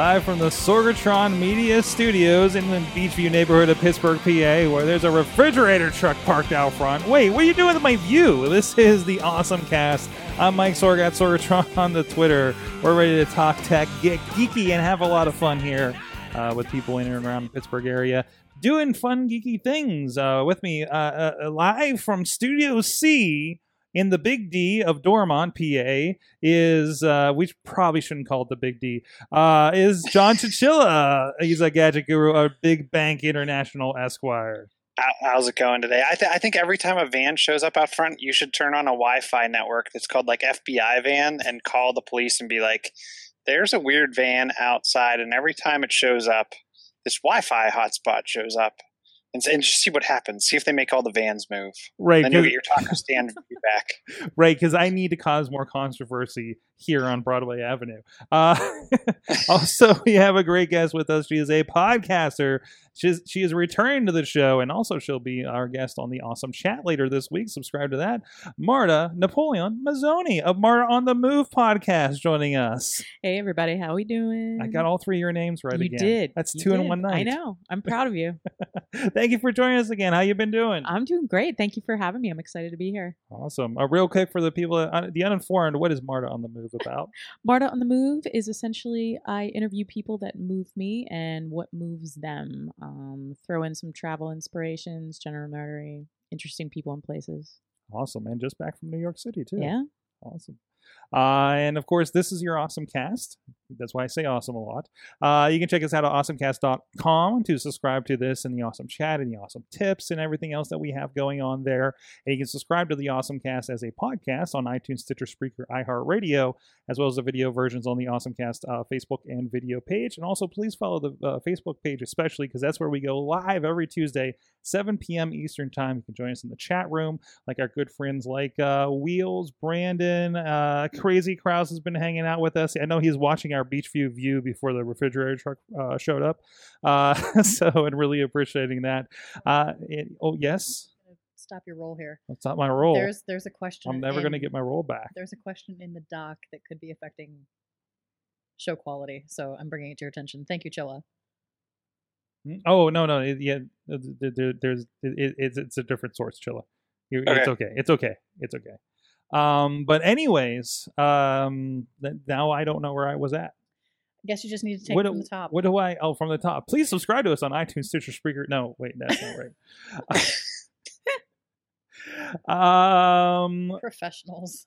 Live from the Sorgatron Media Studios in the Beechview neighborhood of Pittsburgh, PA, where there's a refrigerator truck parked out front. Wait, what are you doing with my view? This is the Awesome Cast. I'm Mike Sorg at Sorgatron on the Twitter. We're ready to talk tech, get geeky, and have a lot of fun here uh, with people in and around the Pittsburgh area doing fun, geeky things. Uh, with me, uh, uh, live from Studio C in the Big D of Dormont, PA, is uh, we probably shouldn't call it the Big D. Uh, is John Chichilla? He's a gadget guru, a Big Bank International Esquire. How's it going today? I, th- I think every time a van shows up out front, you should turn on a Wi-Fi network that's called like FBI van and call the police and be like, "There's a weird van outside," and every time it shows up, this Wi-Fi hotspot shows up, and, and just see what happens. See if they make all the vans move. Right, Then 'cause- get your taco stand back. right, because I need to cause more controversy here on Broadway Avenue. Uh, also, we have a great guest with us. She is a podcaster. She's, she is returning to the show, and also she'll be our guest on the Awesome Chat later this week. Subscribe to that. Marta Napoleon Mazzoni of Marta on the Move podcast joining us. Hey everybody, how we doing? I got all three of your names right you again. did. That's You two in one night. I know. I'm proud of you. Thank you for joining us again. How you been doing? I'm doing great. Thank you for having me. I'm excited to be here. Awesome. Uh, real quick for the people, uh, the uninformed, what is Marta on the Move about? Marta on the Move is essentially I interview people that move me and what moves them. Um, throw in some travel inspirations, general nerdery, interesting people and places. Awesome. And just back from New York City, too. Yeah. Awesome. Uh, and of course, this is your awesome cast. That's why I say awesome a lot. Uh, you can check us out at awesomecast.com to subscribe to this and the awesome chat and the awesome tips and everything else that we have going on there. And you can subscribe to the Awesome Cast as a podcast on iTunes, Stitcher, Spreaker, iHeartRadio, as well as the video versions on the Awesome Cast uh, Facebook and video page. And also, please follow the uh, Facebook page, especially because that's where we go live every Tuesday, 7 p.m. Eastern Time. You can join us in the chat room, like our good friends like uh, Wheels, Brandon, uh, Crazy Kraus has been hanging out with us. I know he's watching our Beechview view view before the refrigerator truck uh, showed up. Uh, so, and really appreciating that. Uh, it- oh, yes, Stop your roll here. that's not my role. There's there's a question. I'm never going to get my role back. There's a question in the doc that could be affecting show quality, so I'm bringing it to your attention. Thank you, Chilla. Mm, Oh no no it, yeah there- there- there's it, it's it's a different source Chilla. You, It's Okay. okay it's okay it's okay. Um, but anyways, um, th- now I don't know where I was at. I guess you just need to take what do, from the top. What do I? Oh, from the top. Please subscribe to us on iTunes, Stitcher, Spreaker. No, wait, that's not right. um, Professionals.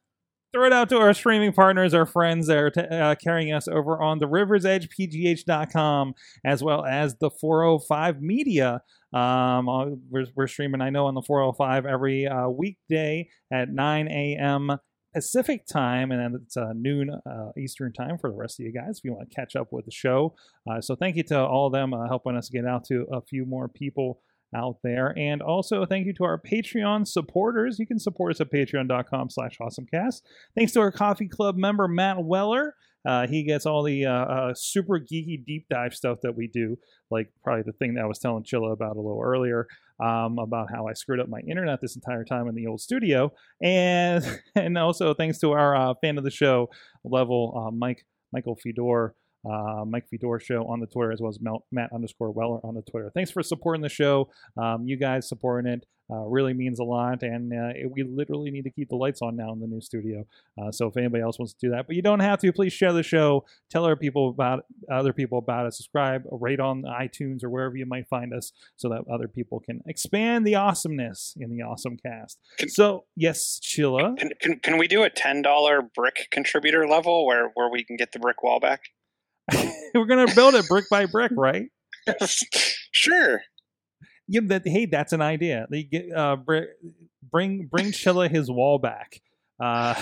throw it out to our streaming partners, our friends that are t- uh, carrying us over on the Rivers Edge PGH.com as well as the 405 Media. Um, uh, we're, we're streaming, I know, on the 405 every uh, weekday at 9 a.m. Pacific time, and then it's uh, noon uh, Eastern time for the rest of you guys if you want to catch up with the show. Uh, so thank you to all of them uh, helping us get out to a few more people out there. And also thank you to our Patreon supporters. You can support us at patreon.com slash awesomecast. Thanks to our coffee club member, Matt Weller. Uh, he gets all the uh, uh, super geeky deep dive stuff that we do, like probably the thing that I was telling Chilla about a little earlier um, about how I screwed up my internet this entire time in the old studio, and and also thanks to our uh, fan of the show level, uh, Mike Michael Fedor. Uh, Mike Fedor show on the Twitter as well as Mel- Matt underscore Weller on the Twitter. Thanks for supporting the show. Um, you guys supporting it uh, really means a lot, and uh, it, we literally need to keep the lights on now in the new studio. Uh, so if anybody else wants to do that, but you don't have to, please share the show. Tell other people about other people about it. Subscribe, rate on iTunes or wherever you might find us, so that other people can expand the awesomeness in the awesome cast. Can- So yes, Chilla. Can, can, can we do a ten dollar brick contributor level where where we can get the brick wall back? We're gonna build it brick by brick, right? sure. Yeah, that hey, that's an idea. They get uh, br- bring bring Chilla his wall back. Uh,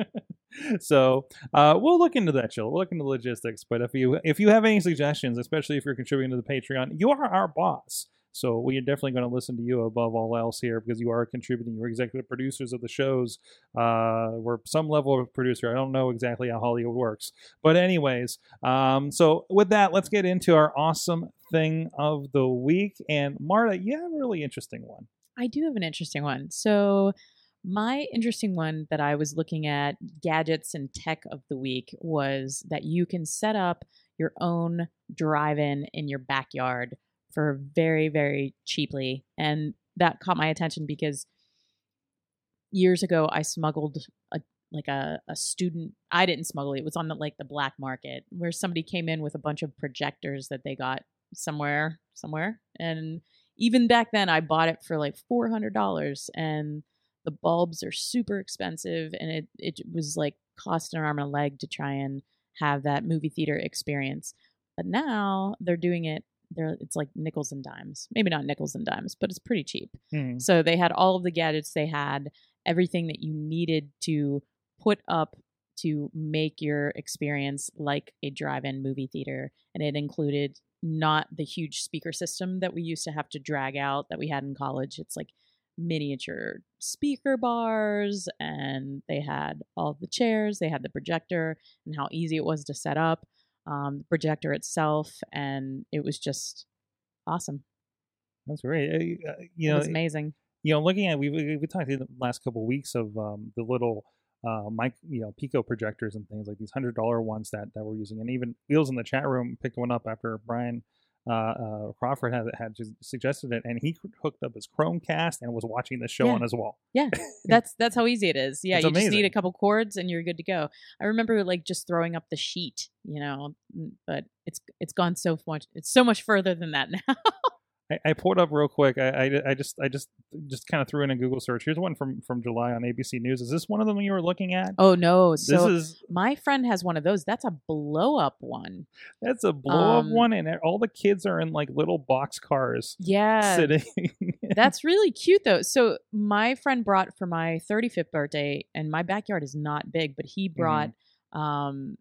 so uh, we'll look into that, Chilla. We'll look into the logistics. But if you if you have any suggestions, especially if you're contributing to the Patreon, you are our boss. So we are definitely going to listen to you above all else here because you are contributing. You're executive producers of the shows. Uh, we're some level of producer. I don't know exactly how Hollywood works, but anyways. Um, so with that, let's get into our awesome thing of the week. And Marta, you have a really interesting one. I do have an interesting one. So, my interesting one that I was looking at, gadgets and tech of the week, was that you can set up your own drive in in your backyard for very, very cheaply. And that caught my attention because years ago I smuggled a like a, a student I didn't smuggle it. It was on the like the black market where somebody came in with a bunch of projectors that they got somewhere somewhere. And even back then I bought it for like four hundred dollars and the bulbs are super expensive and it, it was like cost an arm and a leg to try and have that movie theater experience. But now they're doing it they're it's like nickels and dimes. Maybe not nickels and dimes, but it's pretty cheap. Hmm. So they had all of the gadgets they had, everything that you needed to put up to make your experience like a drive-in movie theater and it included not the huge speaker system that we used to have to drag out that we had in college. It's like miniature speaker bars and they had all the chairs, they had the projector and how easy it was to set up um, the projector itself, and it was just awesome. That's great. Uh, uh, you it know, was amazing. you know, looking at we we, we talked in the last couple of weeks of um, the little uh, mic, you know, Pico projectors and things like these hundred dollar ones that that we're using, and even Wheels in the chat room picked one up after Brian uh, uh, Crawford had had suggested it, and he hooked up his Chromecast and was watching the show Yeah. on his wall. Yeah, that's that's how easy it is. Yeah, It's you just need a couple cords and you're good to go. I remember like just throwing up the sheet, you know, but it's it's gone so much. It's so much further than that now. I, I pulled up real quick. I, I, I just I just just kind of threw in a Google search. Here's one from from July on ABC News. Is this one of them you were looking at? oh no! this So is my friend has one of those. That's a blow up one. that's a blow up Um, one, and all the kids are in like little box cars Yeah, sitting. That's really cute though. So my friend brought for my 35th birthday, and my backyard is not big, but he brought um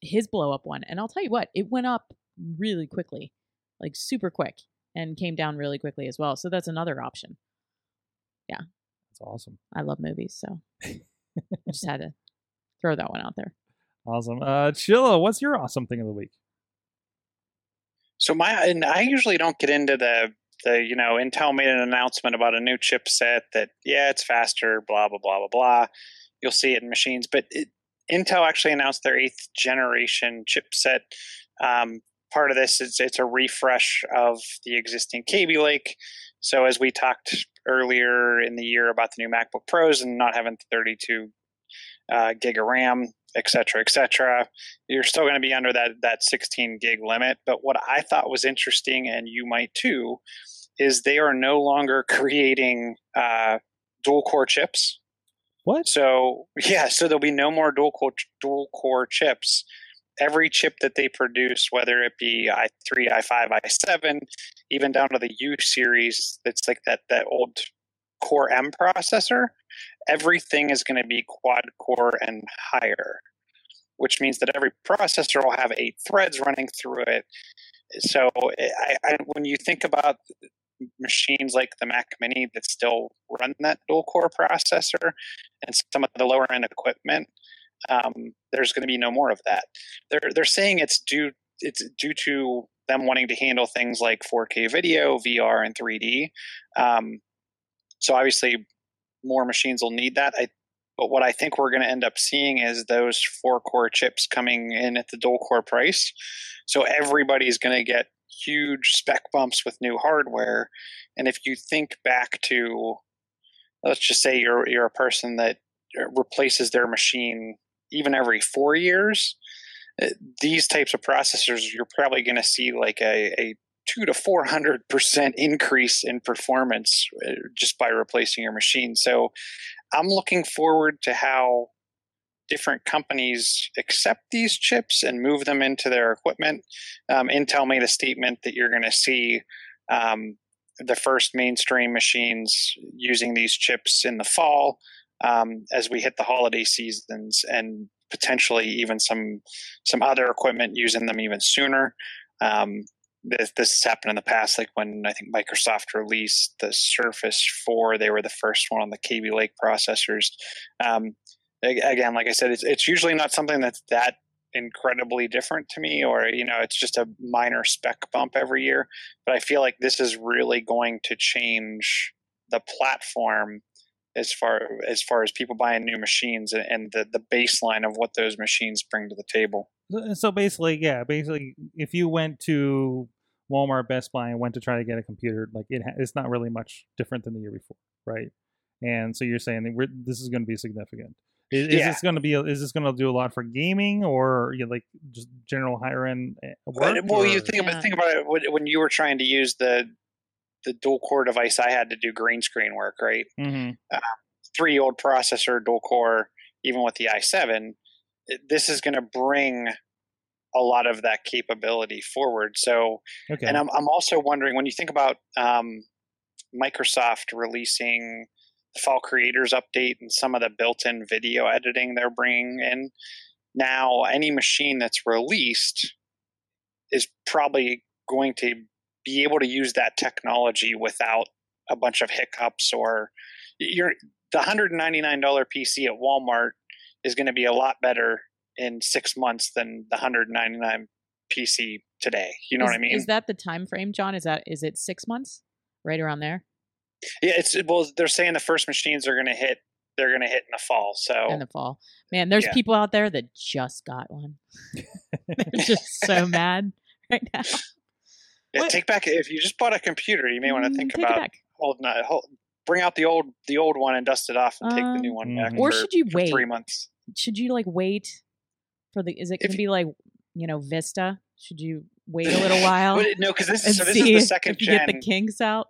his blow up one. And I'll tell you what, it went up really quickly, like super quick, and came down really quickly as well. So that's another option. Yeah. That's awesome. I love movies, so I just had to throw that one out there. Awesome. Uh, Chilla, what's your awesome thing of the week? So my and I usually don't get into the the you know Intel made an announcement about a new chipset that yeah it's faster blah blah blah blah blah. You'll see it in machines, but it, Intel actually announced their eighth generation chipset. Um, part of this is it's a refresh of the existing Kaby Lake. So as we talked earlier in the year about the new MacBook Pros and not having 32 uh, gig of RAM, et cetera, et cetera, you're still going to be under that that 16 gig limit. But what I thought was interesting, and you might too, is they are no longer creating uh, dual core chips. What? So yeah, so there'll be no more dual core dual core chips. Every chip that they produce, whether it be i3, i5, i7, even down to the U series, that's like that that old Core M processor. Everything is going to be quad core and higher, which means that every processor will have eight threads running through it. So I, I, when you think about machines like the Mac Mini that still run that dual core processor and some of the lower end equipment, um, there's going to be no more of that. They're they're saying it's due it's due to them wanting to handle things like 4K video, VR, and 3D. Um, so obviously, more machines will need that. I, but what I think we're going to end up seeing is those four core chips coming in at the dual core price. So everybody's going to get huge spec bumps with new hardware. And if you think back to, let's just say you're you're a person that replaces their machine even every four years, uh, these types of processors you're probably going to see like a, a two to four hundred percent increase in performance uh, just by replacing your machine. So I'm looking forward to how different companies accept these chips and move them into their equipment. Um, Intel made a statement that you're going to see um, the first mainstream machines using these chips in the fall um, as we hit the holiday seasons, and potentially even some some other equipment using them even sooner. Um, this, this has happened in the past, like when I think Microsoft released the Surface 4, they were the first one on the Kaby Lake processors. Um, again, like I said, it's, it's usually not something that's that incredibly different to me, or you know, it's just a minor spec bump every year. But I feel like this is really going to change the platform as far as far as people buying new machines and, and the the baseline of what those machines bring to the table. So- So basically, yeah, basically, if you went to Walmart, Best Buy, and went to try to get a computer, like it, it's not really much different than the year before, right? And so you're saying that we're, this is going to be significant. Is, is this going to be? Is this going to do a lot for gaming, or you know, like just general higher end eh, work? But, well, you or- think Yeah. about think about it when, when you were trying to use the the dual core device I had to do green screen work, right? Mhm. Three year old processor, dual core, even with the i7. This is going to bring a lot of that capability forward. So, Okay. and I'm I'm also wondering when you think about um, Microsoft releasing the Fall Creators Update and some of the built-in video editing they're bringing in. Now, any machine that's released is probably going to be able to use that technology without a bunch of hiccups or you're the $199 PC at Walmart is going to be a lot better in 6 months than the 199 PC today. You know is, what I mean? Is that the time frame, John? Is that is it six months? Right around there Yeah, it's well. They're saying the first machines are going to hit. They're going to hit in the fall. So in the fall. Man, there's Yeah. people out there that just got one. They're just so mad right now. Yeah, what- take back if you just bought a computer, you may want to Mm, think take about holding a, hold, bring out the old the old one and dust it off and take the new Um, one back. Mhm. Or for- should you wait? three months? Should you like wait for the? Is it going to be like you know Vista? Should you wait a little while no, because this is so this is the second if you gen. get the kinks out?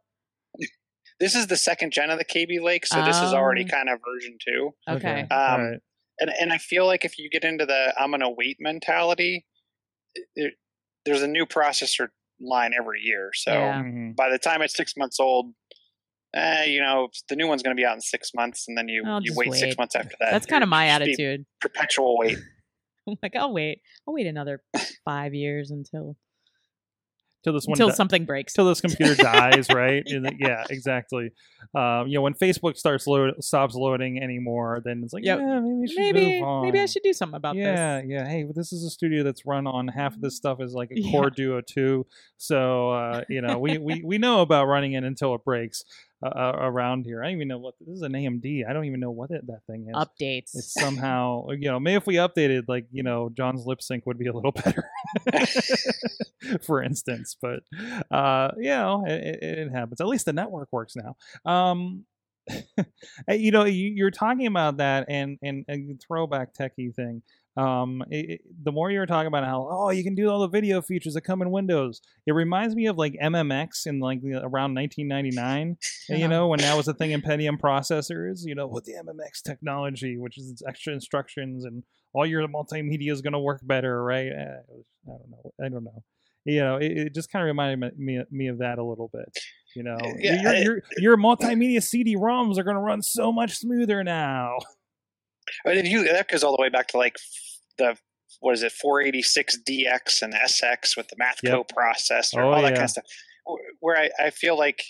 this is the second gen of the Kaby Lake, so this is already Oh. kind of version two. Okay. Um, All right. And and I feel like if you get into the I'm gonna wait mentality, it, there's a new processor line every year. So Yeah. Mhm. by the time it's six months old, eh, you know, the new one's going to be out in six months, and then you, I'll you just wait, six months after that. That's kind of my you just be attitude. Perpetual wait. I'm like, I'll wait. I'll wait another five years until Till this one until di- something breaks. till this computer dies, right? And it- yeah, exactly. Um, you know, when Facebook starts load stops loading anymore, then it's like, Yep. yeah, maybe maybe maybe I should do something about yeah, this. Yeah yeah. Hey, this is a studio that's run on half of this stuff is like a Yeah. Core Duo two, so uh, you know we, we we know about running it until it breaks uh, around here. I don't even know what this is an AMD. I don't even know what it, that thing is. Updates. It's somehow you know maybe if we updated like you know John's lip sync would be a little better, for instance. But uh, you know it, it, it happens. At least the network works now. Um, uh, you know you, you're talking about that and and, and throwback techie thing. Um, it, it- the more you were talking about how oh you can do all the video features that come in Windows, it reminds me of like MMX in like the, around 1999 you know, when that was a thing in Pentium processors, you know, with the MMX technology, which is extra instructions and all your multimedia is going to work better, right? Eh, I don't know. I don't know. You know, it, it just kind of reminded me, me of that a little bit. You know, Yeah, your, your your multimedia CD-ROMs are going to run so much smoother now. But if you that goes all the way back to like the what is it 486 DX and SX with the math Mathco processor, Oh, all that yeah. kind of stuff. Where I, I feel like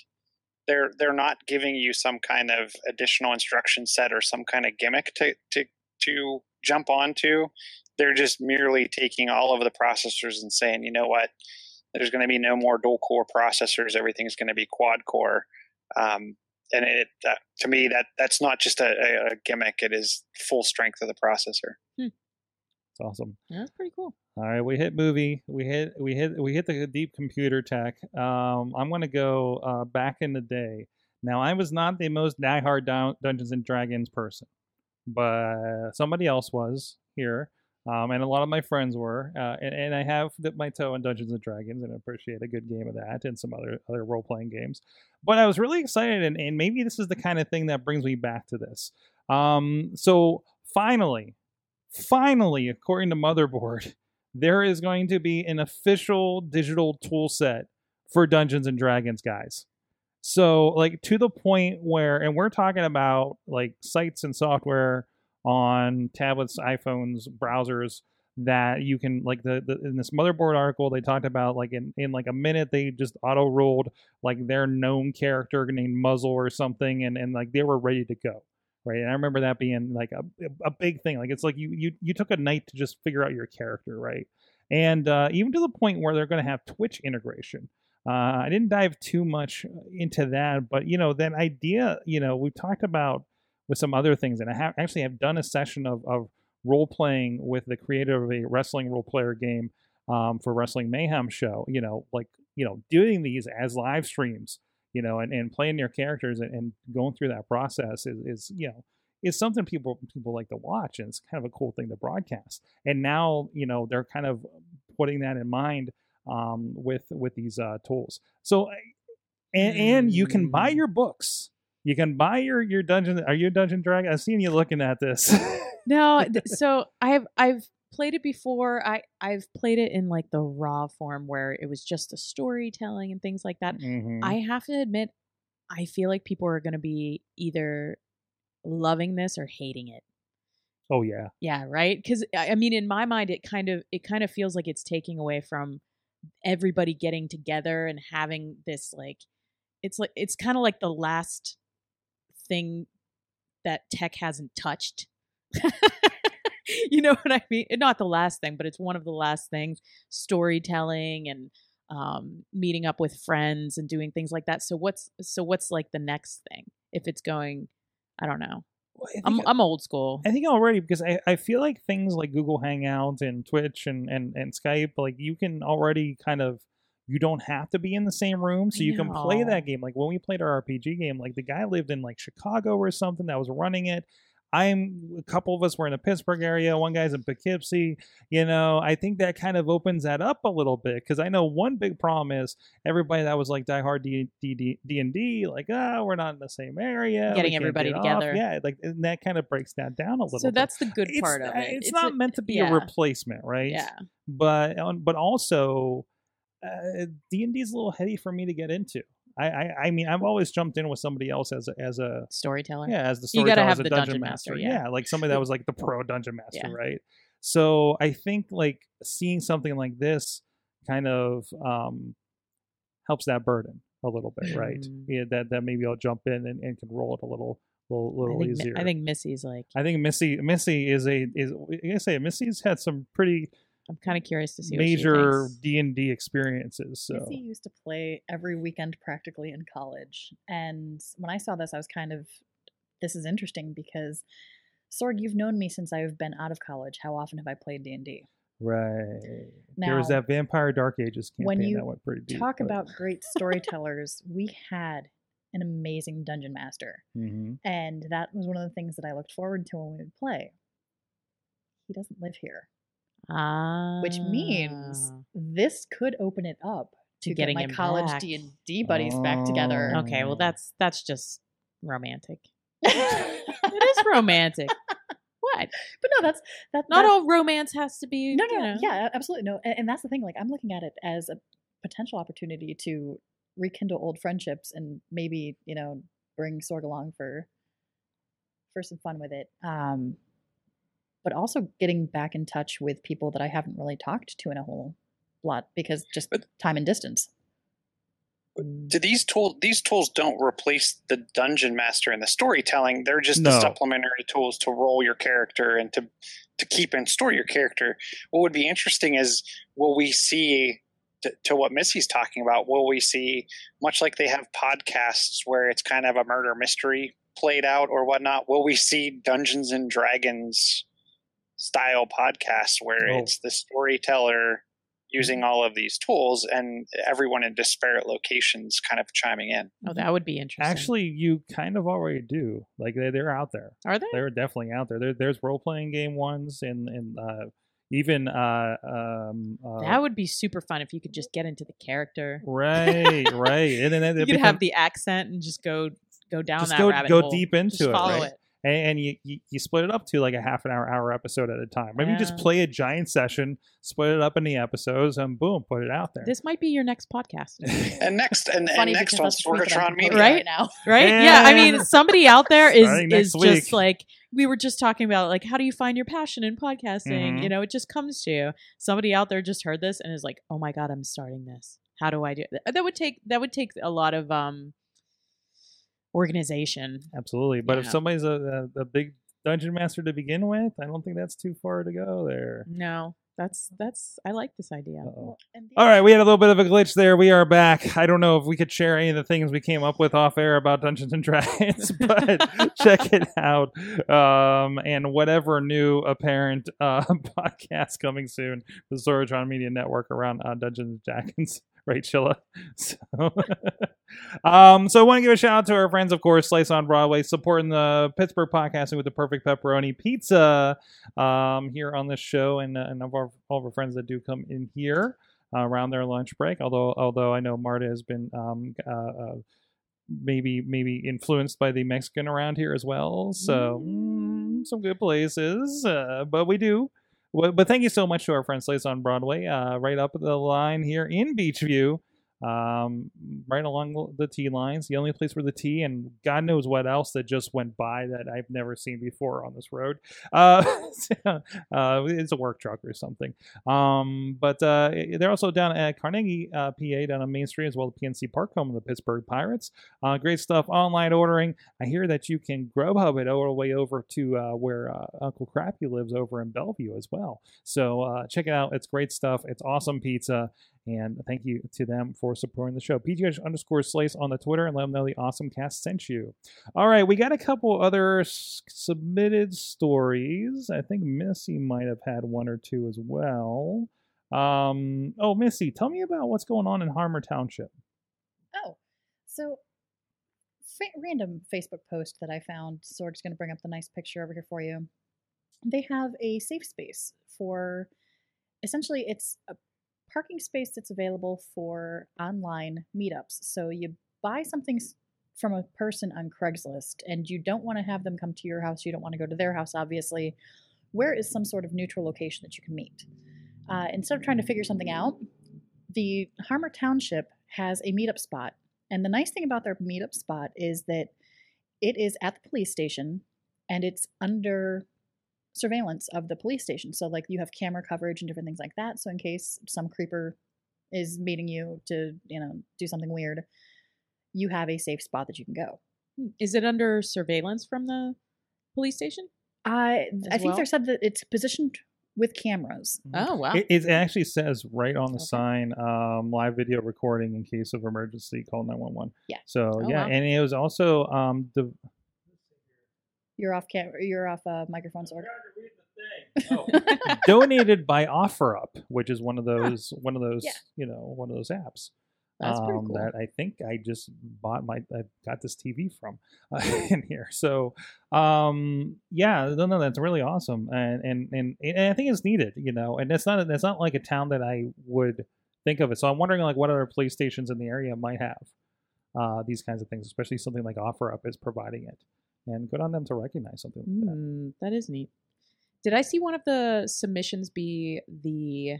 they're they're not giving you some kind of additional instruction set or some kind of gimmick to to to jump onto. They're just merely taking all of the processors and saying, you know what, there's going to be no more dual core processors. Everything's going to be quad core. Um, and it that, to me that that's not just a, a, a gimmick; it is full strength of the processor. It's awesome. Yeah, that's pretty cool. All right, we hit movie. We hit we hit we hit the deep computer tech. Um, I'm gonna go uh, back in the day. Now I was not the most diehard Dun- Dungeons and Dragons person, but somebody else was here, um, and a lot of my friends were. Uh, and, and I have dipped my toe in Dungeons and Dragons and appreciate a good game of that and some other other role playing games. But I was really excited, and, and maybe this is the kind of thing that brings me back to this. Um, so finally, finally, according to Motherboard, there is going to be an official digital tool set for Dungeons and Dragons, guys. So like to the point where, and we're talking about like sites and software on tablets, iPhones, browsers that you can like the, the in this motherboard article they talked about like in, in like a minute they just auto rolled like their known character named Muzzle or something and and like they were ready to go right? And I remember that being like a, a big thing. Like it's like you you you took a night to just figure out your character right? And uh, even to the point where they're going to have Twitch integration. Uh, I didn't dive too much into that but you know that idea you know we've talked about with some other things and I have actually have done a session of of role playing with the creator of a wrestling role player game um, for Wrestling Mayhem show. You know, like you know, doing these as live streams, you know, and, and playing your characters and, and going through that process is, is you know is something people people like to watch, and it's kind of a cool thing to broadcast. And now you know they're kind of putting that in mind um, with with these uh, tools. So, and, and you can buy your books. You can buy your your dungeon. Are you a dungeon dragon? I've seen you looking at this. No, so I've I've played it before. I I've played it in like the raw form where it was just the storytelling and things like that. Mhm. I have to admit, I feel like people are going to be either loving this or hating it. oh yeah. Yeah, right. Because I I mean, in my mind, it kind of it kind of feels like it's taking away from everybody getting together and having this like it's like it's kind of like the last thing that tech hasn't touched. you know what I mean? Not the last thing, but it's one of the last things. Storytelling and um, meeting up with friends and doing things like that. So what's so what's like the next thing if it's going? I don't know. Well, I I'm think- I'm old school. I think already because I, I feel like things like Google Hangouts and Twitch and, and, and Skype, like you can already kind of you don't have to be in the same room, so you can play that game. Like when we played our RPG game, like the guy lived in like Chicago or something that was running it. I'm a couple of us were in the Pittsburgh area. One guy's in Poughkeepsie. You know, I think that kind of opens that up a little bit because I know one big problem is everybody that was like diehard D D D and D, like ah, we're not in the same area. Getting everybody get off." together. Yeah, like and that kind of breaks that down a little. So bit that's the good it's, part of uh, it. It's, not a- meant to be yeah, a replacement, right? Yeah. But but also, D and D is a little heady for me to get into. I, I I mean I've always jumped in with somebody else as a as a Storyteller. yeah as the You gotta have as a the dungeon, dungeon master. master, yeah. like somebody that was like the pro dungeon master, Yeah. right? So I think like seeing something like this kind of um helps that burden a little bit, right? Mm. Yeah, that that maybe I'll jump in and, and can roll it a little little, I think, easier. I think Missy's like. I think Missy Missy is a is I say Missy's had some pretty I'm kind of curious to see major. D and D experiences. So Missy used to play every weekend practically in college. And when I saw this, I was kind of, this is interesting because, Sorg, you've known me since I've been out of college. How often have I played D&D? right, there was that Vampire Dark Ages campaign when you that went pretty deep. Talk about great storytellers. we had an amazing dungeon master. hmm And that was one of the things that I looked forward to when we would play. He doesn't live here, Ah. which means this could open it up To to, getting get my college back. D and D buddies back together. Oh. Okay, well that's that's just romantic. It is romantic. what? But no, that's that's Not that- all romance has to be. No, you no, know. yeah, absolutely no. And, and that's the thing. Like, I'm looking at it as a potential opportunity to rekindle old friendships and maybe you know bring Sorg along for for some fun with it. Um, but also getting back in touch with people that I haven't really talked to in a whole lot because just But- time and distance. Mm. Do these tools these tools don't replace the dungeon master and the storytelling. They're just No. the supplementary tools to roll your character and to to keep and store your character. What would be interesting is will we see to, to what Missy's talking about, will we see much like they have podcasts where it's kind of a murder mystery played out or whatnot, will we see Dungeons and Dragons style podcasts where Oh. it's the storyteller using all of these tools and everyone in disparate locations kind of chiming in. Oh, that would be interesting. Actually, you kind of already do. Like they they're out there. are they? They're definitely out there. there there's role playing game ones and and uh, even uh, um, uh, that would be super fun if you could just get into the character. right right and then You could become- have the accent and just go go down just that go rabbit go hole. deep into Just it. follow right? it. And, and you, you you split it up to like a half an hour hour episode at a time. Maybe you just Yeah. play a giant session, split it up in the episodes, and boom, put it out there. This might be your next podcast. And next, and, and Funny next because on that's the tweet that I'm Sorgatron promoting Media. Right? now. right? Yeah, I mean, And- somebody out there is Starting is next just like we were just talking about, like how do you find your passion in podcasting? Mhm. You know, it just comes to you. Somebody out there just heard this and is like, "Oh my god, I'm starting this. How do I do it?" That would take that would take a lot of um organization. Absolutely, but if somebody's a, a, a big dungeon master to begin with, I don't think that's too far to go there. No, that's that's I like this idea. Uh-oh. And the All right, we had a little bit of a glitch there. We are back. I don't know if we could share any of the things we came up with off air about Dungeons and Dragons, but check it out. Um, and whatever new apparent uh, podcast coming soon, the Sorgatron Media Network around uh, Dungeons and Dragons. Right, Chilla. So, um, so I want to give a shout out to our friends, of course, Slice on Broadway, supporting the Pittsburgh podcasting with the perfect pepperoni pizza um, here on this show, and, uh, and of our, all of our friends that do come in here uh, around their lunch break. Although, although I know Marta has been um, uh, uh, maybe maybe influenced by the Mexican around here as well. So mm, some good places, uh, but we do. But thank you so much to our friends Slice on Broadway, uh, right up the line here in Beechview, um, right along the T lines. The only place where the T and God knows what else that just went by that I've never seen before on this road. Uh, uh, it's a work truck or something. Um, but uh, they're also down at Carnegie, uh, PA, down on Main Street, as well as PNC Park, home of the Pittsburgh Pirates. Uh, great stuff. Online ordering. I hear that you can Grubhub it all the way over to uh, where Uncle Crappy lives over in Bellevue as well. So check it out. It's great stuff. It's awesome pizza. And thank you to them for supporting the show. PGH underscore slice on the Twitter and let them know the awesome cast sent you. All right, we got a couple other s- submitted stories. I think Missy might have had one or two as well. Um, oh, Missy, tell me about what's going on in Harmar Township. Oh, so fa- random Facebook post that I found. So we're just going to bring up the nice picture over here for you. They have a safe space for essentially it's a parking space that's available for online meetups. So you buy something from a person on Craigslist and you don't want to have them come to your house, you don't want to go to their house, obviously. Where is some sort of neutral location that you can meet? Uh, instead of trying to figure something out, the Harmar Township has a meetup spot. And the nice thing about their meetup spot is that it is at the police station and it's under surveillance of the police station. So, like, you have camera coverage and different things like that. So, in case some creeper is meeting you to, you know, do something weird, you have a safe spot that you can go. Hmm, Is it under surveillance from the police station? I I As think they said that it's positioned with cameras. Oh wow. It, it actually says right on the Okay. sign, um, live video recording in case of emergency, call 911. Yeah. So, Oh, yeah, wow. and it was also um, the, You're off camera. You're off uh, microphone, Sorg. donated by OfferUp, which is one of those one of those Yeah. you know one of those apps. That's pretty um, cool. That I think I just bought my I got this TV from uh, in here. So um, yeah, no, no, that's really awesome, and, and and and I think it's needed, you know. And it's not it's not like a town that I would think of it. So I'm wondering like what other police stations in the area might have uh, these kinds of things, especially something like OfferUp is providing it. And good on them to recognize something like that. Mm, that is neat. Did I see one of the submissions be the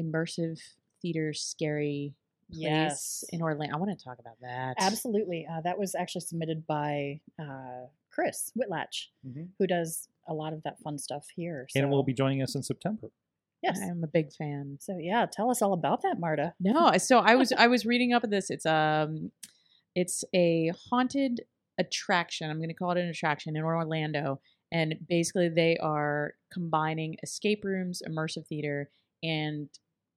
immersive theater scary place Yes. in Orlando? I want to talk about that. Absolutely. Uh, that was actually submitted by uh, Chris Whitlatch, Mhm. who does a lot of that fun stuff here. So, And will be joining us in September. yes. I'm a big fan. So yeah, tell us all about that, Marta. No, so I was I was reading up at this. It's um, it's a haunted attraction. I'm going to call it an attraction in Orlando, and basically they are combining escape rooms, immersive theater, and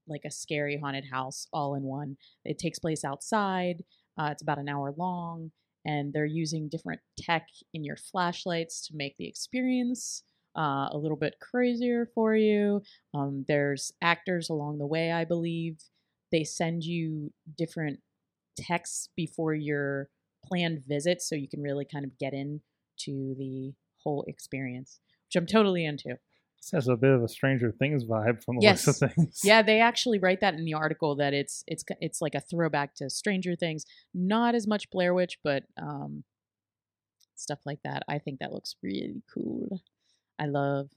like a scary haunted house all in one. It takes place outside. Uh, it's about an hour long, and they're using different tech in your flashlights to make the experience uh, a little bit crazier for you. Um, there's actors along the way, I believe. They send you different texts before your planned visit so you can really kind of get into the whole experience, which I'm totally into. This has a bit of a Stranger Things vibe from the looks Yes. of things. Yeah, they actually write that in the article that it's it's it's like a throwback to Stranger Things. Not as much Blair Witch, but um, stuff like that. I think that looks really cool. I love.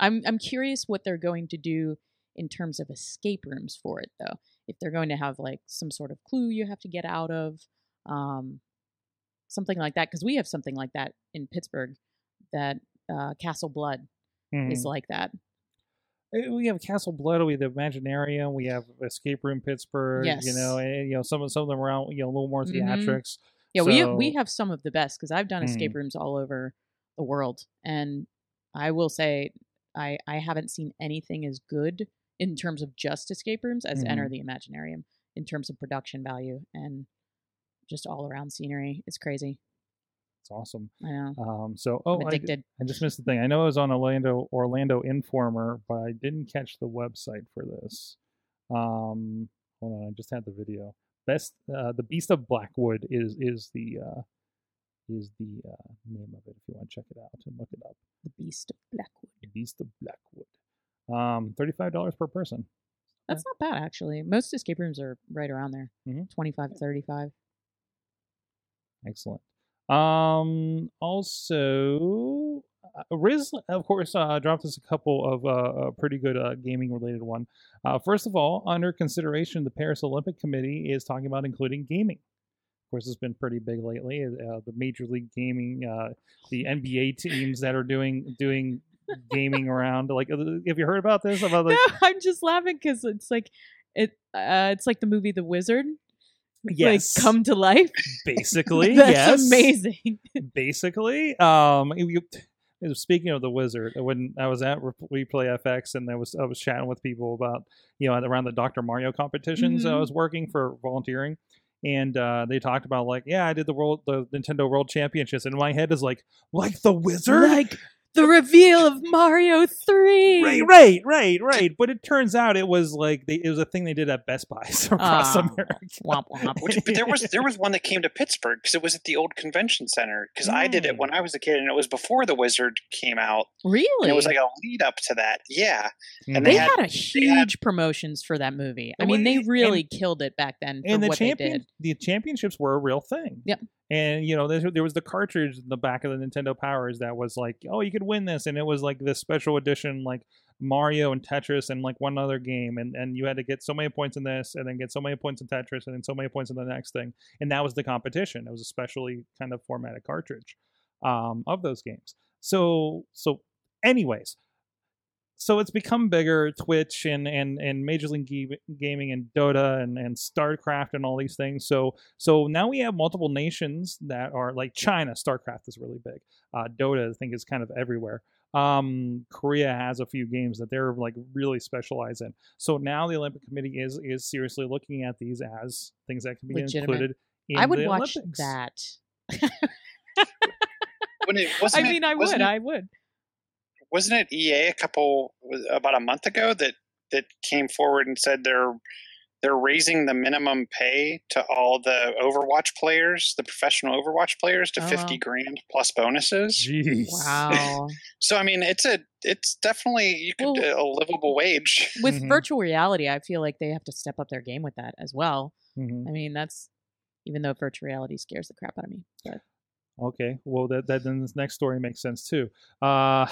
I'm I'm curious what they're going to do in terms of escape rooms for it though. If they're going to have like some sort of clue you have to get out of, um, something like that, because we have something like that in Pittsburgh. That uh, Castle Blood is Mhm. like that. Uh, we have Castle Blood, we have the Imaginarium, we have Escape Room Pittsburgh. Yes. You know, and, you know some of some of them around. You know, a little more Mhm. theatrics. Yeah, we have, we have some of the best because I've done escape Mm. rooms all over the world, and I will say I I haven't seen anything as good in terms of just escape rooms as Mm-hmm. Enter the Imaginarium in terms of production value and just all around scenery. It's crazy. It's awesome. I know. Um, so oh, I. I just missed the thing. I know it was on Orlando Orlando Informer, but I didn't catch the website for this. Um, hold on, I just had the video. Best, uh, the Beast of Blackwood is is the uh, is the uh, name of it. If you want to check it out and look it up, the Beast of Blackwood. the Beast of Blackwood. Um, thirty five dollars per person. That's not bad actually. Most escape rooms are right around there. Mhm. 25 35. Excellent. Um, also, uh, Riz, of course, uh, dropped us a couple of uh, pretty good uh, gaming related one. Uh, first of all, under consideration, the Paris Olympic Committee is talking about including gaming. Of course, it's been pretty big lately. Uh, the Major League Gaming, uh, the NBA teams that are doing doing gaming around. Like, uh, have you heard about this? About no, I'm just laughing because it's like it. Uh, it's like the movie The Wizard. Yes. Like come to life. basically, That's yes, amazing. basically. Um, speaking of the wizard, when I was at Replay FX and I was I was chatting with people about you know around the Dr. Mario competitions I Mhm. was working for volunteering, and uh, they talked about like yeah I did the world the Nintendo World Championships, and my head is like like the wizard. Like the reveal of Mario 3. Right, right, right, right. But it turns out it was like they, it was a thing they did at Best Buy across Oh, America. Womp womp. Which, but there was there was one that came to Pittsburgh because it was at the old convention center. Because I did it when I was a kid, and it was before the Wizard came out. Really? And it was like a lead up to that. Yeah, Mhm. And they, they had, had- a huge promotions for that movie. I mean, they and- really killed it back then for and the what they champion did. the championships were a real thing. Yep. And you know, there, there was the cartridge in the back of the Nintendo Powers that was like, oh, you could win this, and it was like this special edition, like Mario and Tetris and like one other game, and and you had to get so many points in this, and then get so many points in Tetris, and then so many points in the next thing, and that was the competition. It was a specially kind of formatted cartridge um, of those games. So so, anyways, so it's become bigger twitch and and and major league Ga- gaming and dota and and starcraft and all these things so so now we have multiple nations that are like china starcraft is really big uh dota i think is kind of everywhere um korea has a few games that they're like really specialized in so now the olympic committee is is seriously looking at these as things that can be Legitimate. included in I would the watch Olympics. that. it I wasn't. mean, it, I would. wasn't It, I would. Wasn't it EA a couple about a month ago that that came forward and said they're they're raising the minimum pay to all the Overwatch players, the professional Overwatch players, to Oh, fifty wow. grand plus bonuses. Jeez. Wow. So I mean, it's a it's definitely you could Well- a livable wage. With Mhm. virtual reality, I feel like they have to step up their game with that as well. Mhm. I mean, that's even though virtual reality scares the crap out of me. But Okay, well that that then this next story makes sense too. Uh,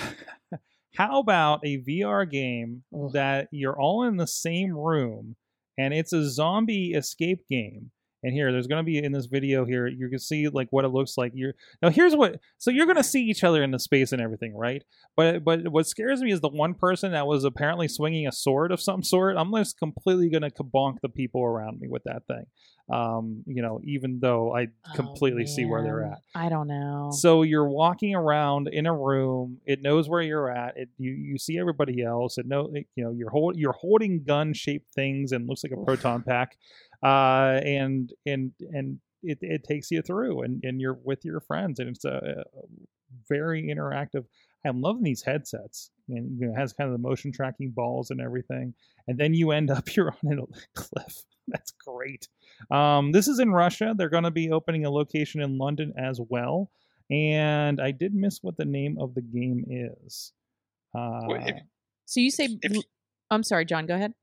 how about a VR game that you're all in the same room and it's a zombie escape game? And here, there's going to be in this video here, you can see like what it looks like. You're now here's what. So you're going to see each other in the space and everything, right? But but what scares me is the one person that was apparently swinging a sword of some sort. I'm just completely going to kabonk the people around me with that thing. Um, you know, even though I Oh, completely see where they're at. I don't know. So you're walking around in a room. It knows where you're at. It you, you see everybody else. It know it- you know you're hold, you're holding gun shaped things and looks like a proton pack, uh, and and and it, it takes you through and, and you're with your friends and it's a, a very interactive. I'm loving these headsets and you know, it has kind of the motion tracking balls and everything. And then you end up you're on a cliff. That's great. Um, this is in Russia. They're going to be opening a location in London as well. And I did miss what the name of the game is. Uh, Well, if- so you say? if- I'm sorry, John. Go ahead.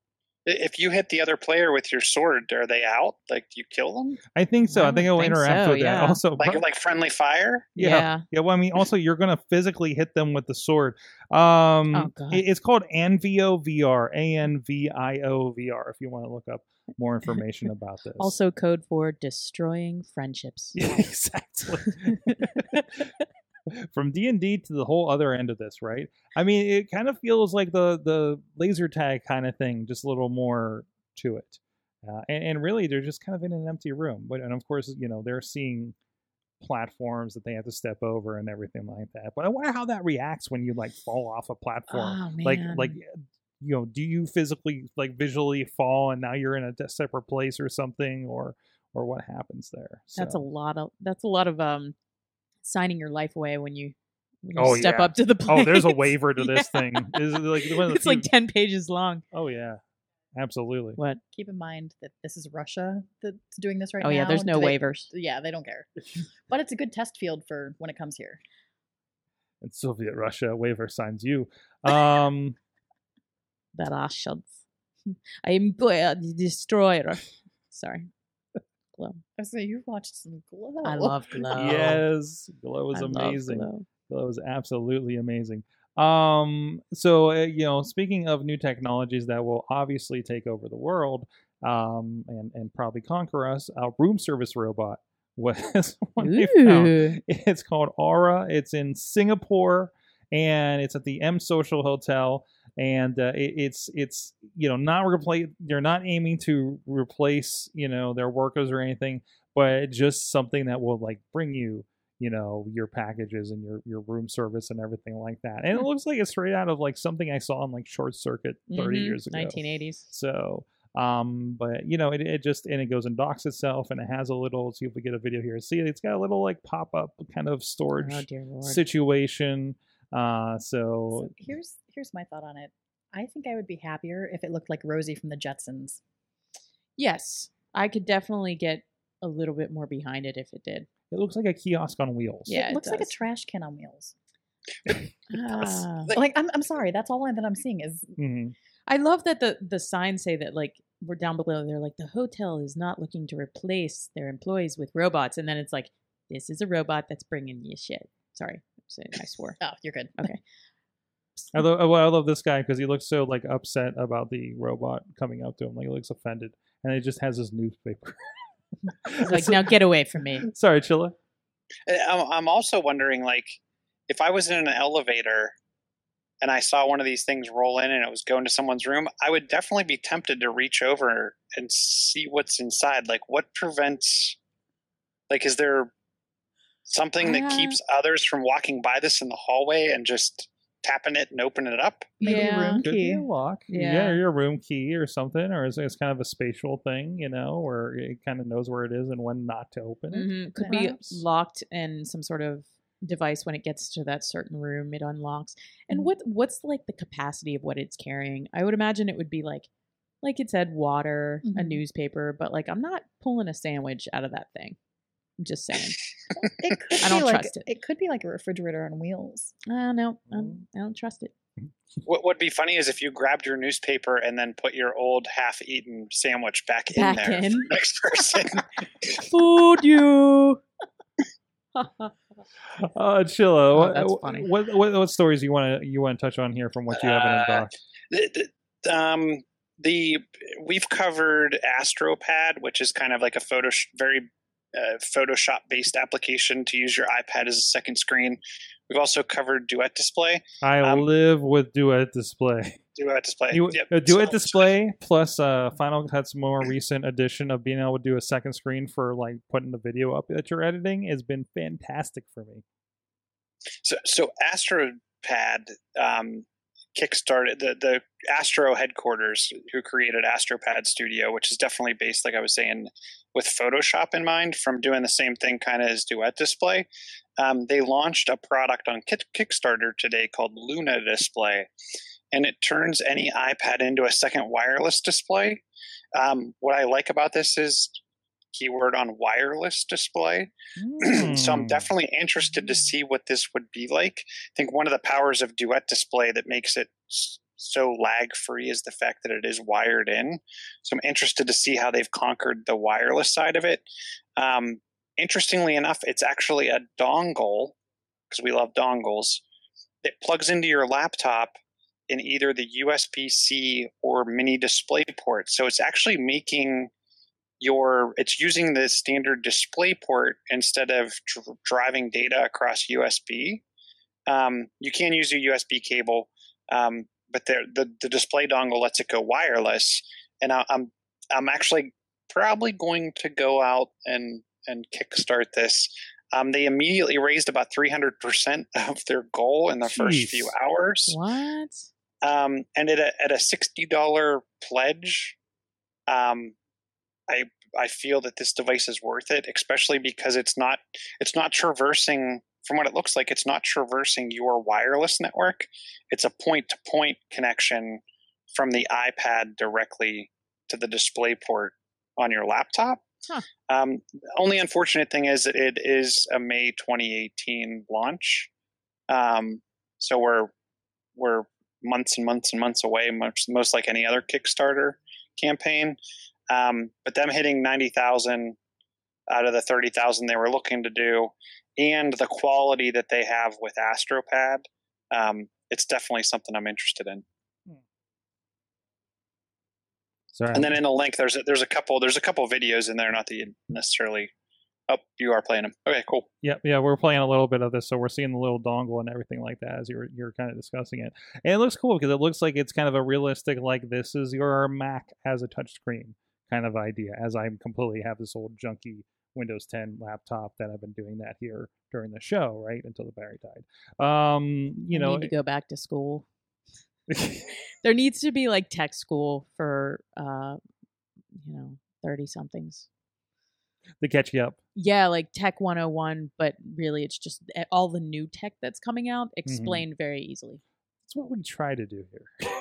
I- If you hit the other player with your sword, are they out? Like, do you kill them? I think so. I, I think it will think interact so, with yeah. that. Also, Like, but- like friendly fire? yeah. Yeah. Yeah, well, I mean, also you're gonna physically hit them with the sword. Um, Oh, God. it- it's called Anvio VR, A N V I O VR. If you want to look up more information about this. Also, code for destroying friendships. yeah, exactly. From D and D to the whole other end of this, right? I mean, it kind of feels like the the laser tag kind of thing, just a little more to it. Uh, and, and really, they're just kind of in an empty room. But and of course, you know, they're seeing platforms that they have to step over and everything like that. But I wonder how that reacts when you like fall off a platform. Oh, like like you know, do you physically like visually fall and now you're in a separate place or something, or or what happens there? That's a lot of that's a lot of um signing your life away when you, when you Oh, step yeah. up to the plate. Oh, there's a waiver to this Yeah. thing. Is it like one of the it's like ten pages long. Oh yeah, absolutely. What? Keep in mind that this is Russia that's doing this right oh now. Oh yeah, there's no Do they- waivers. Yeah, they don't care. but it's a good test field for when it comes here. And Soviet Russia waiver signs you. Um, The Russians. I am the destroyer. Sorry. Glow. I was saying you've watched some glow. I love glow. yes, Glow is I amazing. Glow. Glow is absolutely amazing. Um, so uh, you know, speaking of new technologies that will obviously take over the world, um, and and probably conquer us, a room service robot was what they found. It's called Aura. It's in Singapore, and it's at the M Social Hotel. And uh, it, it's it's you know not replace. They're not aiming to replace you know their workers or anything, but just something that will like bring you you know your packages and your your room service and everything like that. And it looks like it's straight out of like something I saw in like Short Circuit 30 Mhm, years ago. 1980s. So, um, but you know, it, it just and it goes and docks itself, and it has a little. See if we get a video here. See, it's got a little like pop up kind of storage Oh situation. Uh, so So here's here's my thought on it. I think I would be happier if it looked like Rosie from the Jetsons. Yes, I could definitely get a little bit more behind it if it did. it looks like a kiosk on wheels. Yeah, it it looks like a trash can on wheels. Ah. Like- Like I'm I'm sorry, that's all that I'm seeing is hmm I love that the the signs say that like we're down below. They're like the hotel is not looking to replace their employees with robots, and then it's like this is a robot that's bringing you shit. Sorry, I swore. oh, you're good. Okay. I love, oh, I love this guy because he looks so like upset about the robot coming up to him. Like he looks offended, and he just has his newspaper. He's like, now get away from me. Sorry, Chilla. Uh, I'm I'm also wondering, like, if I was in an elevator and I saw one of these things roll in and it was going to someone's room, I would definitely be tempted to reach over and see what's inside. Like, what prevents? Like, is there something that Uh, keeps others from walking by this in the hallway and just tapping it and opening it up? Maybe Yeah. room Could be key. a lock. Yeah. Yeah. your room key or something, or it's, it's kind of a spatial thing, you know, where it kind of knows where it is and when not to open it. Mhm. Could Perhaps. be locked in some sort of device when it gets to that certain room. It unlocks. And Mhm. what what's like the capacity of what it's carrying? I would imagine it would be like, like it said, water, a Mhm. newspaper. But like, I'm not pulling a sandwich out of that thing. I'm just saying. It could I don't be like, trust it. It could be like a refrigerator on wheels. uh, no. I'm, I don't trust it. What would be funny is if you grabbed your newspaper and then put your old half-eaten sandwich back, Back in there in. for the next person. Food you. Uh, Chilla, what, that's what- funny. What, what what stories you want to you want to touch on here from what you have in Uh, doc? the, the- um the we've covered astropad which is kind of like a photo very uh, photoshop based application to use your ipad as a second screen we've also covered duet display I um, live with Duet Display. duet display yep. a Duet So- Display plus uh, Final Cut's more recent edition of being able to do a second screen for like putting the video up that you're editing has been fantastic for me. So, so AstroPad um, kickstarted the the Astro headquarters, who created AstroPad Studio, which is definitely based, like I was saying, with Photoshop in mind, from doing the same thing kind of as Duet Display. Um, they launched a product on Kickstarter today called Luna Display, and it turns any iPad into a second wireless display. Um, what I like about this is keyword on wireless display so I'm Hmm. definitely interested to see what this would be like. I think one of the powers of Duet Display that makes it so lag free is the fact that it is wired in. So I'm interested to see how they've conquered the wireless side of it. Um, interestingly enough, it's actually a dongle because we love dongles. It plugs into your laptop in either the USB C or mini display port. So it's actually making your it's using the standard display port instead of dr- driving data across USB. Um, you can use a USB cable, um, but the, the the display dongle lets it go wireless. And I, I'm I'm actually probably going to go out and and kickstart this. Um, they immediately raised about 300% of their goal in the first few hours What? um, and at a at a sixty dollar pledge, um, I I feel that this device is worth it, especially because it's not it's not traversing. From what it looks like, it's not traversing your wireless network. It's a point to point connection from the iPad directly to the display port on your laptop. Huh. Um, only unfortunate thing is that it is a May 2018 launch, um, so we're we're months and months and months away, much most like any other Kickstarter campaign. Um, but them hitting ninety thousand out of the thirty thousand they were looking to do, and the quality that they have with AstroPad, um, it's definitely something I'm interested in. Sorry. And then in a link, there's a, there's a couple there's a couple videos in there, not that you necessarily. Oh, you are playing them. Okay, cool. Yeah, yeah, we're playing a little bit of this, so we're seeing the little dongle and everything like that as you're you're kind of discussing it, and it looks cool because it looks like it's kind of a realistic, like this is your Mac as a touchscreen kind of idea. As I completely have this old junky Windows 10 laptop that I've been doing that here during the show, right until the battery died. Um, you I know, need to go back to school. There needs to be like tech school for uh you know, 30 somethings. to catch you up. Yeah, like Tech 101, but really it's just eh, all the new tech that's coming out Mm-hmm. explained very easily. That's what we try to do here.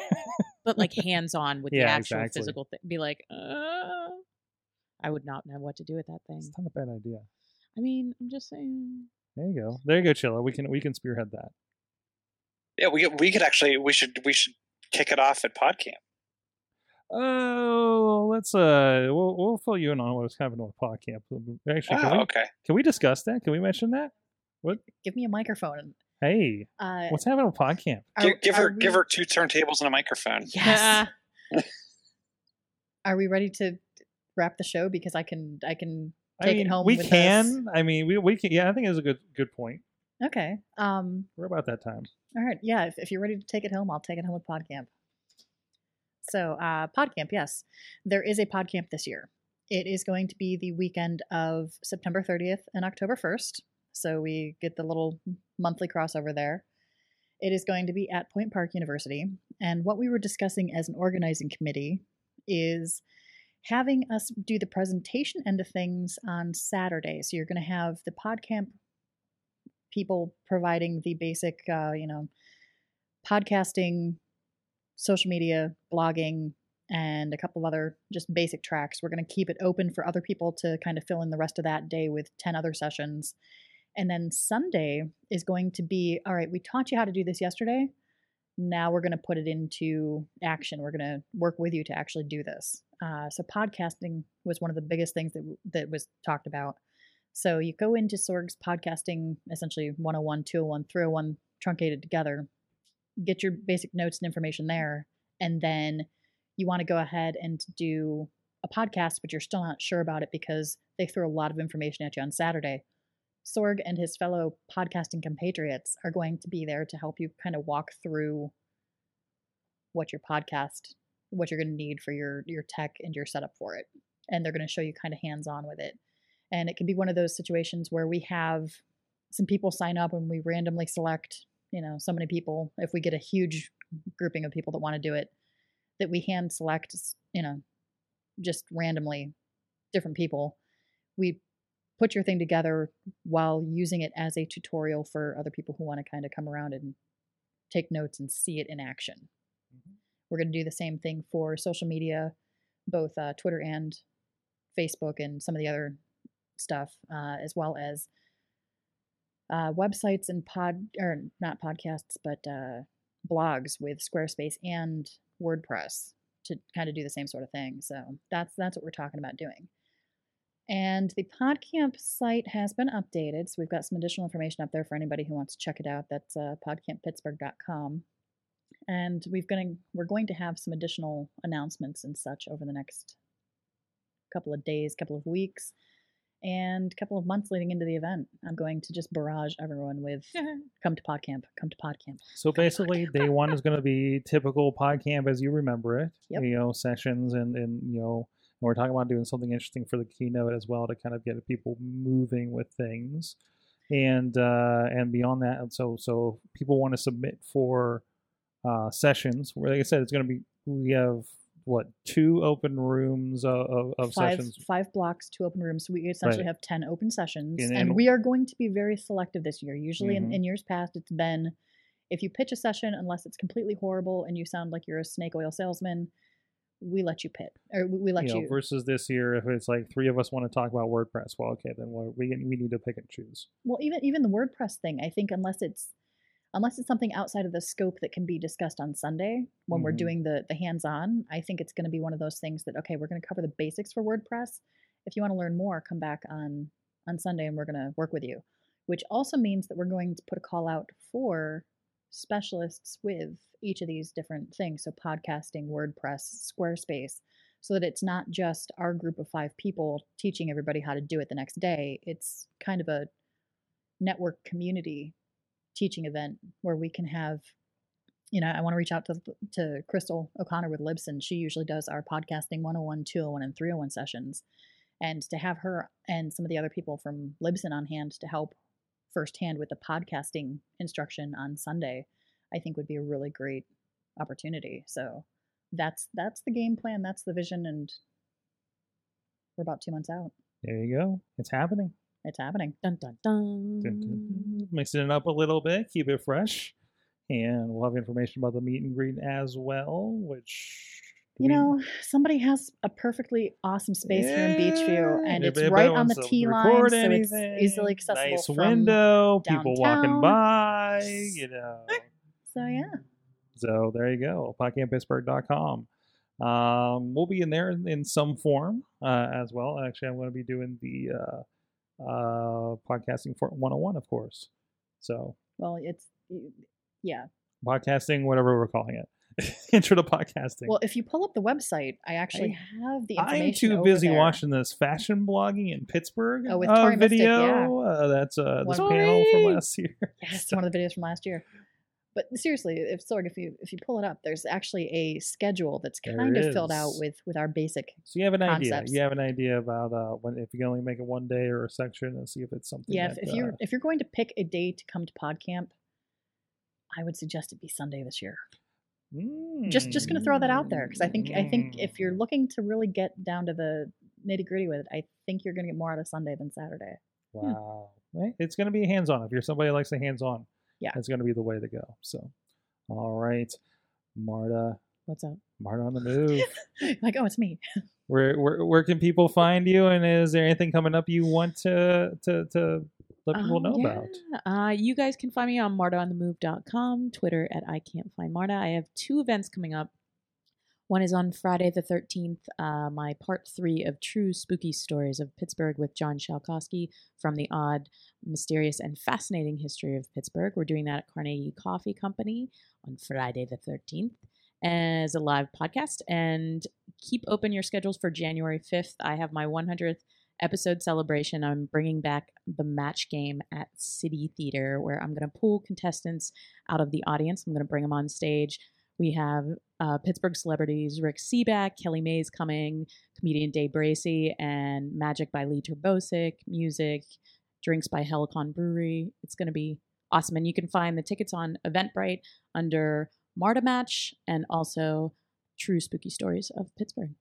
But like hands on with Yeah, the actual exactly. physical thing. Be like, uh, I would not know what to do with that thing. it's not a bad idea. I mean, I'm just saying. There you go. There you go, Chilla. We can we can spearhead that. Yeah, we we could actually we should we should kick it off at PodCamp. Oh, let's uh, we'll we'll fill you in on what's happening with PodCamp. Actually, can, Oh, we, okay. can we discuss that? Can we mention that? What? Give me a microphone. Hey, Uh, what's happening with PodCamp? are- Give, give her are give her two turntables and a microphone. Yes. Are we ready to wrap the show? Because I can I can I take mean, it home. we with can. I mean, we we can. Yeah, I think it's a good good point. Okay. Um. We're about that time. All right. Yeah. If, if you're ready to take it home, I'll take it home with PodCamp. So, uh, PodCamp, yes, there is a PodCamp this year. It is going to be the weekend of September 30th and October 1st. So we get the little monthly crossover there. It is going to be at Point Park University. And what we were discussing as an organizing committee is having us do the presentation end of things on Saturday. So you're going to have the PodCamp people providing the basic, uh, you know, podcasting, social media, blogging, and a couple of other just basic tracks. We're going to keep it open for other people to kind of fill in the rest of that day with 10 other sessions. And then Sunday is going to be all right, we taught you how to do this yesterday. Now we're going to put it into action. We're going to work with you to actually do this. Uh, so, podcasting was one of the biggest things that, that was talked about. So, you go into Sorg's podcasting, essentially 101, 201, 301 truncated together, get your basic notes and information there, and then you want to go ahead and do a podcast, but you're still not sure about it because they threw a lot of information at you on Saturday. Sorg and his fellow podcasting compatriots are going to be there to help you kind of walk through what your podcast, what you're going to need for your your tech and your setup for it, and they're going to show you kind of hands on with it. And it can be one of those situations where we have some people sign up and we randomly select, you know, so many people. If we get a huge grouping of people that want to do it, that we hand select, you know, just randomly different people. We put your thing together while using it as a tutorial for other people who want to kind of come around and take notes and see it in action. We're going to do the same thing for social media, both uh, Twitter and Facebook, and some of the other stuff, uh, as well as uh, websites and pod or not podcasts, but uh, blogs with Squarespace and WordPress to kind of do the same sort of thing. So that's that's what we're talking about doing. And the PodCamp site has been updated, so we've got some additional information up there for anybody who wants to check it out. That's uh, podcamppittsburgh.com. And we've going we're going to have some additional announcements and such over the next couple of days, couple of weeks, and couple of months leading into the event. I'm going to just barrage everyone with come to PodCamp, come to PodCamp. So basically, day one is going to be typical PodCamp as you remember it. Yep. You know, sessions and and you know, and we're talking about doing something interesting for the keynote as well to kind of get people moving with things, and uh, and beyond that, and so so people want to submit for uh, sessions. Where like I said, it's going to be we have what two open rooms of, of, five sessions. five blocks, two open rooms. So we essentially Right. have ten open sessions, And and, then- we are going to be very selective this year. Usually, Mhm. in, in years past, it's been if you pitch a session, unless it's completely horrible and you sound like you're a snake oil salesman, we let you pit or we, let you you. know, versus this year, if it's like three of us want to talk about WordPress, well, okay, then we we we need to pick and choose. well, even even the WordPress thing, I think unless it's unless it's something outside of the scope that can be discussed on Sunday when we're Mhm. doing the the hands-on, I think it's going to be one of those things that okay, we're going to cover the basics for WordPress. If you want to learn more, come back on on Sunday and we're going to work with you. Which also means that we're going to put a call out for specialists with each of these different things. So podcasting, WordPress, Squarespace, so that it's not just our group of five people teaching everybody how to do it the next day. It's kind of a network community teaching event where we can have you know i want to reach out to to crystal o'connor with libsyn she usually does our podcasting 101 201 and 301 sessions and to have her and some of the other people from libsyn on hand to help firsthand with the podcasting instruction on sunday i think would be a really great opportunity so that's that's the game plan that's the vision and we're about two months out There you go. It's happening. it's happening Dun dun dun. Dun, dun, dun. Mixing it up a little bit, keep it fresh, and we'll have information about the meet and greet as well. Which You we- know, somebody has a perfectly awesome space here in Beechview, and Yeah, it's right on the T line, so it's easily accessible Nice window, people walking by. You know. So yeah, So there you go, podcamppittsburgh.com. Um, we'll be in there in, in some form uh, as well. Actually, I'm going to be doing the uh, uh, podcasting for 101, of course. So well, it's yeah. podcasting, whatever we're calling it, intro to podcasting. Well, if you pull up the website, I actually have the information. I'm too busy there. watching this fashion blogging in Pittsburgh Oh, with uh, Tori Mystic, video. yeah. Uh, that's uh, this One- panel from last year. Yes, it's one of the videos from last year. But seriously, if Sorg, if you if you pull it up, there's actually a schedule that's There kind of filled out with with our basic. So you have an idea. You have an idea about uh, when if you can only make it one day or a section and see if it's something. Yeah, if, that, if you're uh, if you're going to pick a day to come to PodCamp, I would suggest it be Sunday this year. Just just going to throw that out there because I think I think if you're Mm. looking to really get down to the nitty gritty with it, I think you're going to get more out of Sunday than Saturday. Wow. Right? It's going to be hands on. If you're somebody who likes the hands on, Yeah. it's going to be the way to go. So, all right, Marta, What's up? Marta on the move. like, oh, it's me. where, where where can people find you? And is there anything coming up you want to to to let people Um, know yeah. about? Uh, you guys can find me on martaonthemove.com, Twitter at I can't find Marta. I have two events coming up. One is on Friday the 13th, uh, my part three of True Spooky Stories of Pittsburgh with John Shalkowski from the Odd, Mysterious, and Fascinating History of Pittsburgh. We're doing that at Carnegie Coffee Company on Friday the 13th as a live podcast. And keep open your schedules for January 5th. I have my 100th episode celebration. I'm bringing back the match game at City Theater, where I'm going to pull contestants out of the audience. I'm going to bring them on stage. We have uh, Pittsburgh celebrities Rick Sebak, Kelly Mays coming, comedian Dave Bracey, and Magic by Lee Terbosic, music, drinks by Helicon Brewery. It's going to be awesome. And you can find the tickets on Eventbrite under Marta Match and also True Spooky Stories of Pittsburgh.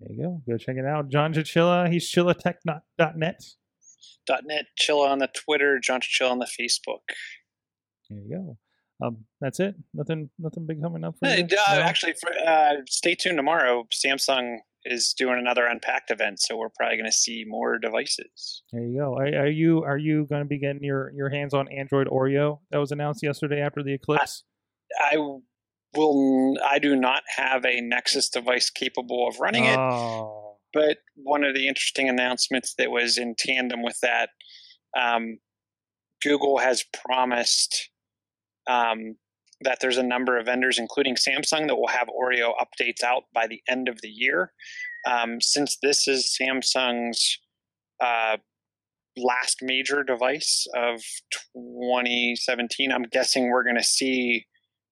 There you go. Go check it out. John Chichilla. He's chillatech.net. .net, Chilla on the Twitter, John Chilla on the Facebook. There you go. Um, that's it. Nothing. Nothing big coming up for Uh, you. uh? Actually, for, uh, stay tuned tomorrow. Samsung is doing another Unpacked event, so we're probably going to see more devices. There you go. Are, are you are you going to be getting your your hands on Android Oreo that was announced yesterday after the eclipse? I will. I do not have a Nexus device capable of running it. Oh. But one of the interesting announcements that was in tandem with that, um, Google has promised um, that there's a number of vendors, including Samsung, that will have Oreo updates out by the end of the year. Um, since this is Samsung's uh, last major device of 2017, I'm guessing we're going to see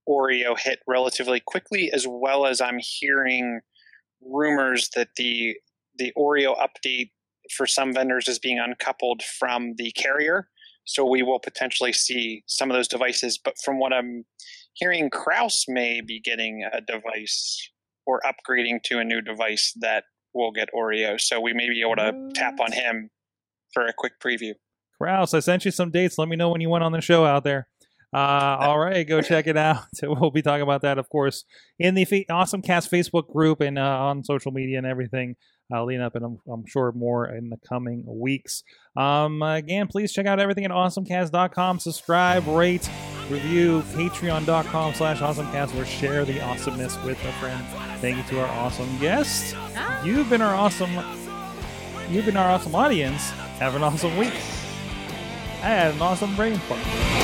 Oreo hit relatively quickly, as well as I'm hearing rumors that the the Oreo update for some vendors is being uncoupled from the carrier. So we will potentially see some of those devices. But from what I'm hearing, Kraus may be getting a device or upgrading to a new device that will get Oreo. So we may be able to tap on him for a quick preview. Kraus, I sent you some dates. Let me know when you went on the show out there. Uh, all right, go check it out. We'll be talking about that, of course, in the Awesome Cast Facebook group and uh, on social media and everything. Uh, leading up, and I'm, I'm sure more in the coming weeks. Um, again, please check out everything at awesomecast.com. Subscribe, rate, review, patreon.com slash awesomecast, or share the awesomeness with a friend. Thank you to our awesome guests. You've been our awesome You've been our awesome audience. Have an awesome week. I had an awesome brain fart.